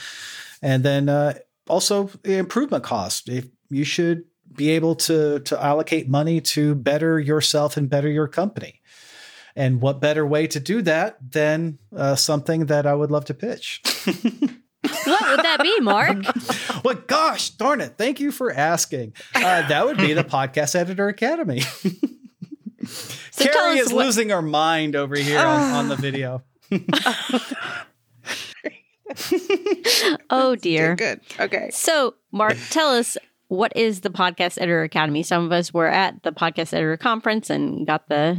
and then uh, also improvement costs. If you should be able to to allocate money to better yourself and better your company. And what better way to do that than uh, something that I would love to pitch? What would that be, Mark? well, gosh darn it. Thank you for asking. Uh, that would be the Podcast Editor Academy. tell Carrie is what- losing her mind over here on, on the video. oh dear. Good. Okay. So, Mark, tell us what is the Podcast Editor Academy? Some of us were at the Podcast Editor Conference and got the,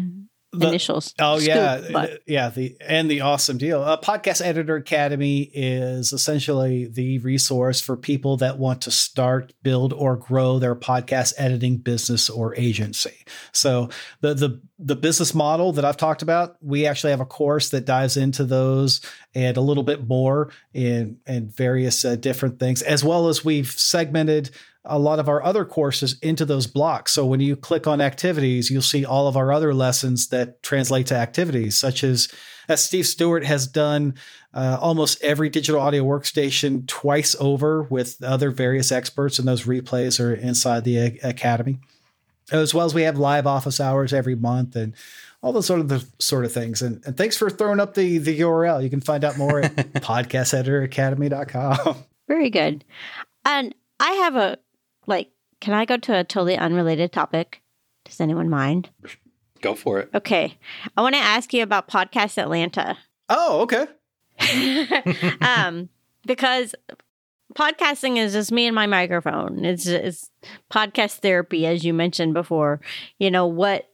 The- initials. Oh scoop, yeah, but- yeah. The and the awesome deal. Uh, Podcast Editor Academy is essentially the resource for people that want to start, build, or grow their podcast editing business or agency. So the the the business model that I've talked about, we actually have a course that dives into those and a little bit more in and various uh, different things, as well as we've segmented a lot of our other courses into those blocks. So when you click on activities, you'll see all of our other lessons that translate to activities, such as as Steve Stewart has done uh, almost every digital audio workstation twice over with other various experts, and those replays are inside the a- academy. as well as we have live office hours every month and all those sort of the sort of things. And, and thanks for throwing up the the URL. You can find out more at podcasteditoracademy.com. Very good. And I have a like. Can I go to a totally unrelated topic? Does anyone mind? Go for it. Okay, I want to ask you about Podcast Atlanta. Oh, okay. um, because podcasting is just me and my microphone. It's it's podcast therapy, as you mentioned before. You know what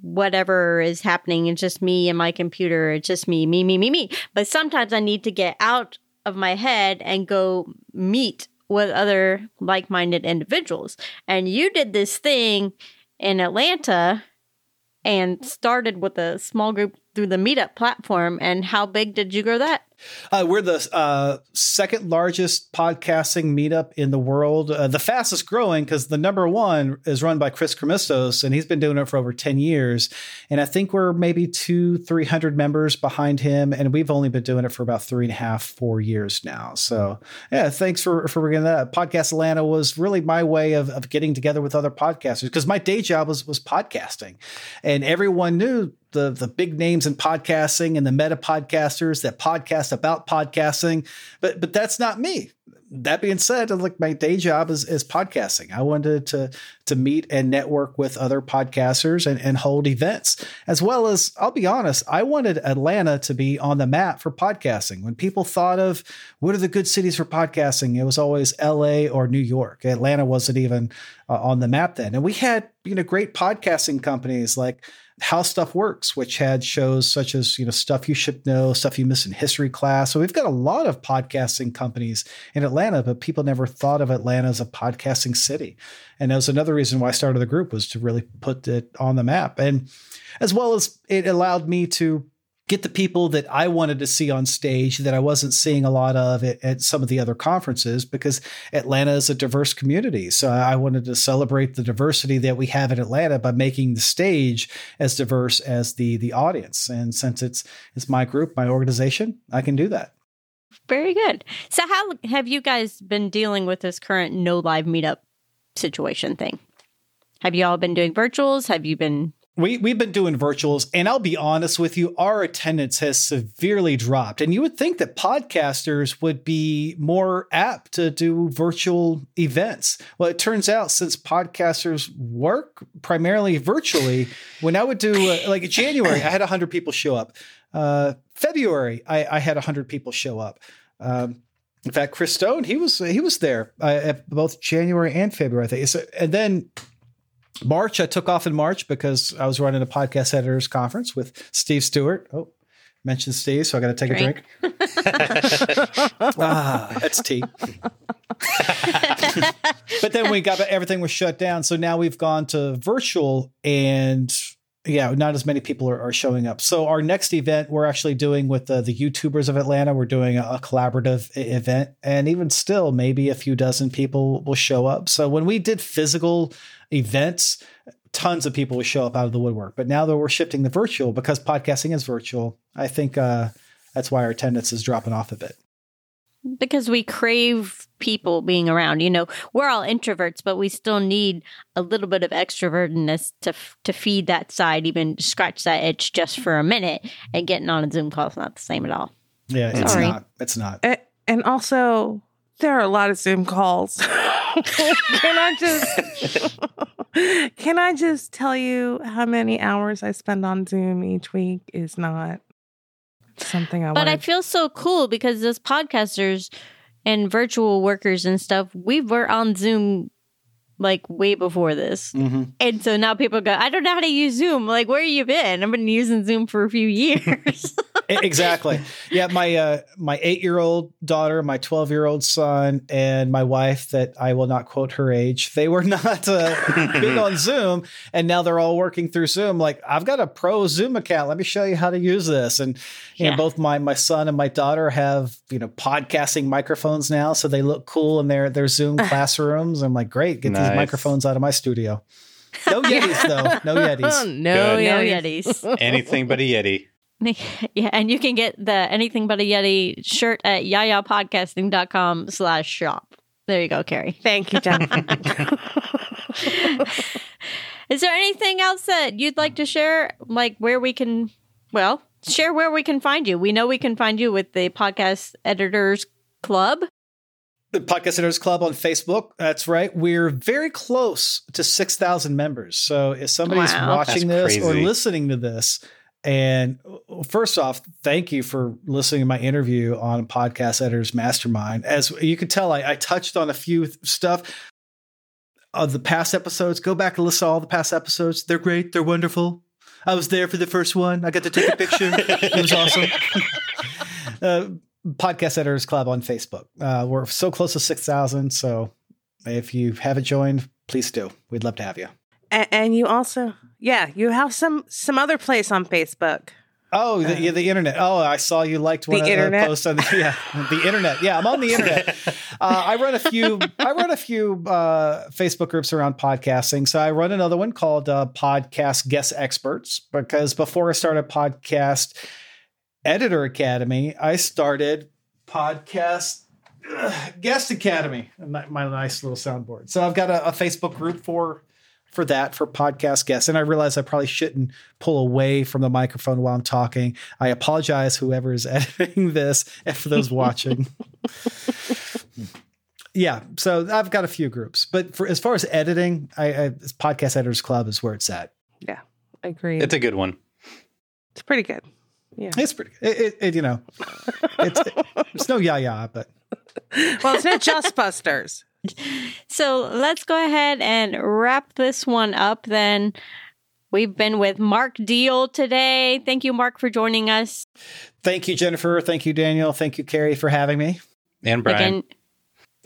whatever is happening. It's just me and my computer. It's just me, me, me, me, me. But sometimes I need to get out of my head and go meet with other like minded individuals. And you did this thing in Atlanta and started with a small group through the meetup platform. And how big did you grow that? Uh, we're the uh, second largest podcasting meetup in the world, uh, the fastest growing because the number one is run by Chris Krimitsos, and he's been doing it for over 10 years. And I think we're maybe two, 300 members behind him, and we've only been doing it for about three and a half, four years now. So, yeah, thanks for, for bringing that up. Podcast Atlanta was really my way of, of getting together with other podcasters because my day job was, was podcasting, and everyone knew the the big names in podcasting and the meta podcasters that podcast about podcasting, but but that's not me. That being said, like my day job is is podcasting. I wanted to to meet and network with other podcasters and, and hold events, as well as I'll be honest, I wanted Atlanta to be on the map for podcasting. When people thought of what are the good cities for podcasting, it was always L.A. or New York. Atlanta wasn't even uh, on the map then, and we had you know great podcasting companies like how Stuff Works, which had shows such as, you know, stuff you should know, stuff you Miss in history class. So we've got a lot of podcasting companies in Atlanta, but people never thought of Atlanta as a podcasting city. And that was another reason why I started the group was to really put it on the map. And as well as it allowed me to get the people that I wanted to see on stage that I wasn't seeing a lot of at, at, some of the other conferences because Atlanta is a diverse community. So I wanted to celebrate the diversity that we have in Atlanta by making the stage as diverse as the the audience. And since it's it's my group, my organization, I can do that. Very good. So how have you guys been dealing with this current no live meetup situation thing? Have you all been doing virtuals? Have you been we we've been doing virtuals, and I'll be honest with you, our attendance has severely dropped. And you would think that podcasters would be more apt to do virtual events. Well, it turns out since podcasters work primarily virtually, when I would do uh, like January, I had hundred people show up. Uh, February, I, I had hundred people show up. Um, in fact, Chris Stone, he was he was there uh, both January and February. I think. So, and then March, I took off in March because I was running a podcast editors conference with Steve Stewart. Oh, mentioned Steve, so I got to take drink. a drink. ah, that's tea. but then we got everything was shut down, so now we've gone to virtual, and yeah, not as many people are, are showing up. So our next event we're actually doing with the, the YouTubers of Atlanta. We're doing a, a collaborative event, and even still, maybe a few dozen people will show up. So when we did physical events, tons of people would show up out of the woodwork. But now that we're shifting to virtual because podcasting is virtual, I think uh, that's why our attendance is dropping off a bit. Because we crave people being around. You know, we're all introverts, but we still need a little bit of extrovertedness to to feed that side, even scratch that itch just for a minute. And getting on a Zoom call is not the same at all. Yeah, it's Sorry. not. It's not. And also, there are a lot of Zoom calls. can I just can I just tell you how many hours I spend on Zoom each week is not something I But wanted. I feel so cool because as podcasters and virtual workers and stuff, we were on Zoom like way before this. Mm-hmm. And so now people go, I don't know how to use Zoom. Like, where you been? I've been using Zoom for a few years. exactly. Yeah, my uh, my eight year old daughter, my twelve year old son, and my wife that I will not quote her age. They were not uh, big on Zoom, and now they're all working through Zoom. Like I've got a pro Zoom account. Let me show you how to use this. And yeah. know, both my my son and my daughter have you know podcasting microphones now, so they look cool in their their Zoom classrooms. I'm like, great, get nice. these microphones out of my studio. No Yetis though. No Yetis. no, no Yetis. Anything but a Yeti. Yeah, and you can get the Anything But a Yeti shirt at yayapodcasting.com slash shop. There you go, Carrie. Thank you, Jennifer. Is there anything else that you'd like to share? Like where we can, well, share where we can find you. We know we can find you with the Podcast Editors Club. The Podcast Editors Club on Facebook. That's right. We're very close to 6,000 members. So if somebody's Wow. watching That's this or listening to this, and first off, thank you for listening to my interview on Podcast Editors Mastermind. As you can tell, I, I touched on a few th- stuff of the past episodes. Go back and listen to all the past episodes. They're great. They're wonderful. I was there for the first one. I got to take a picture. it was awesome. uh, Podcast Editors Club on Facebook. Uh, we're so close to 6,000. So if you haven't joined, please do. We'd love to have you. And, and you also, yeah, you have some some other place on Facebook. Oh, the, yeah, the internet. Oh, I saw you liked one The of the posts on the yeah, the internet. Yeah, I'm on the internet. Uh, I run a few. I run a few uh, Facebook groups around podcasting. So I run another one called uh, Podcast Guest Experts because before I started Podcast Editor Academy, I started Podcast uh, Guest Academy. My, my nice little soundboard. So I've got a, a Facebook group for for that for podcast guests. And I realize I probably shouldn't pull away from the microphone while I'm talking. I apologize, whoever is editing this, and for those watching. yeah, so I've got a few groups, but for as far as editing, I, I this podcast editors club is where it's at. Yeah, i agree It's a good one. It's pretty good. Yeah. It's pretty. It, it, it, you know, it's it's no yah yah, but Well, it's not just Busters. So let's go ahead and wrap this one up then. We've been with Mark Deal today. Thank you, Mark, for joining us. thank you, Jennifer. Thank you, Daniel. Thank you, Carrie, for having me. And Brian. Again,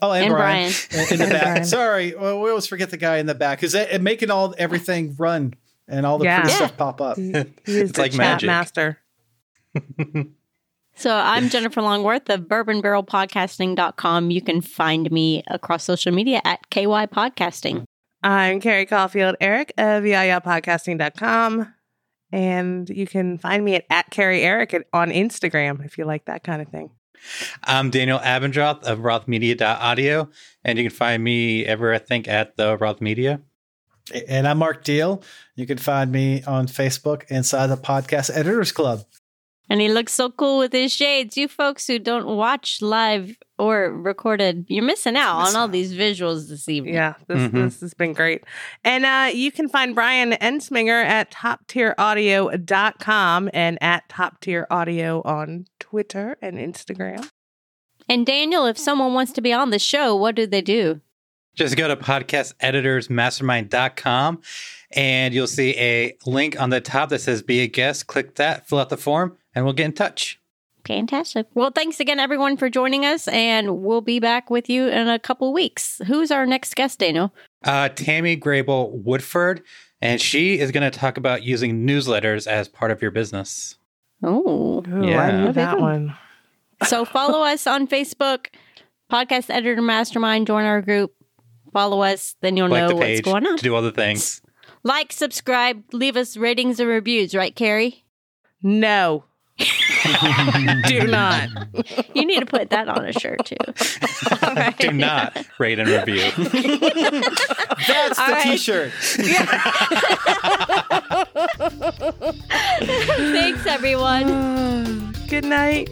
Oh, and, And Brian, Brian. in the back. Brian. Sorry, well, we always forget the guy in the back because it, it making all everything run and all the Yeah. pretty Yeah. stuff pop up. He, he is the like chat magic. master. So I'm Jennifer Longworth of Bourbon Barrel bourbonbarrelpodcasting.com. You can find me across social media at KY Podcasting. I'm Carrie Caulfield Arick of yayapodcasting.com. And you can find me at, at Carrie Arick on Instagram if you like that kind of thing. I'm Daniel Abendroth of rothmedia.audio, and you can find me ever, I think, at the Roth Media. And I'm Mark Deal. You can find me on Facebook inside the Podcast Editors Club. And he looks so cool with his shades. You folks who don't watch live or recorded, you're missing out on all these visuals this evening. Yeah, this Mhm. this has been great. And uh, you can find Brian Ensminger at toptieraudio.com and at Top Tier Audio on Twitter and Instagram. And Daniel, if someone wants to be on the show, what do they do? Just go to podcasteditorsmastermind.com and you'll see a link on the top that says be a guest. Click that, fill out the form, and we'll get in touch. Fantastic. Well, thanks again, everyone, for joining us, and we'll be back with you in a couple weeks. Who's our next guest, Daniel? Uh, Tammy Grable Woodford, and she is going to talk about using newsletters as part of your business. Oh, Ooh, I Yeah. knew that one. so follow us on Facebook, Podcast Editor Mastermind. Join our group. Follow us, then you'll like know the what's going on. to do all the things. Like, subscribe, leave us ratings and reviews. Right, Carrie? No. Do not. You need to put that on a shirt too. All right. Do not rate and review. That's All the right. T-shirt. Thanks, everyone. Good night.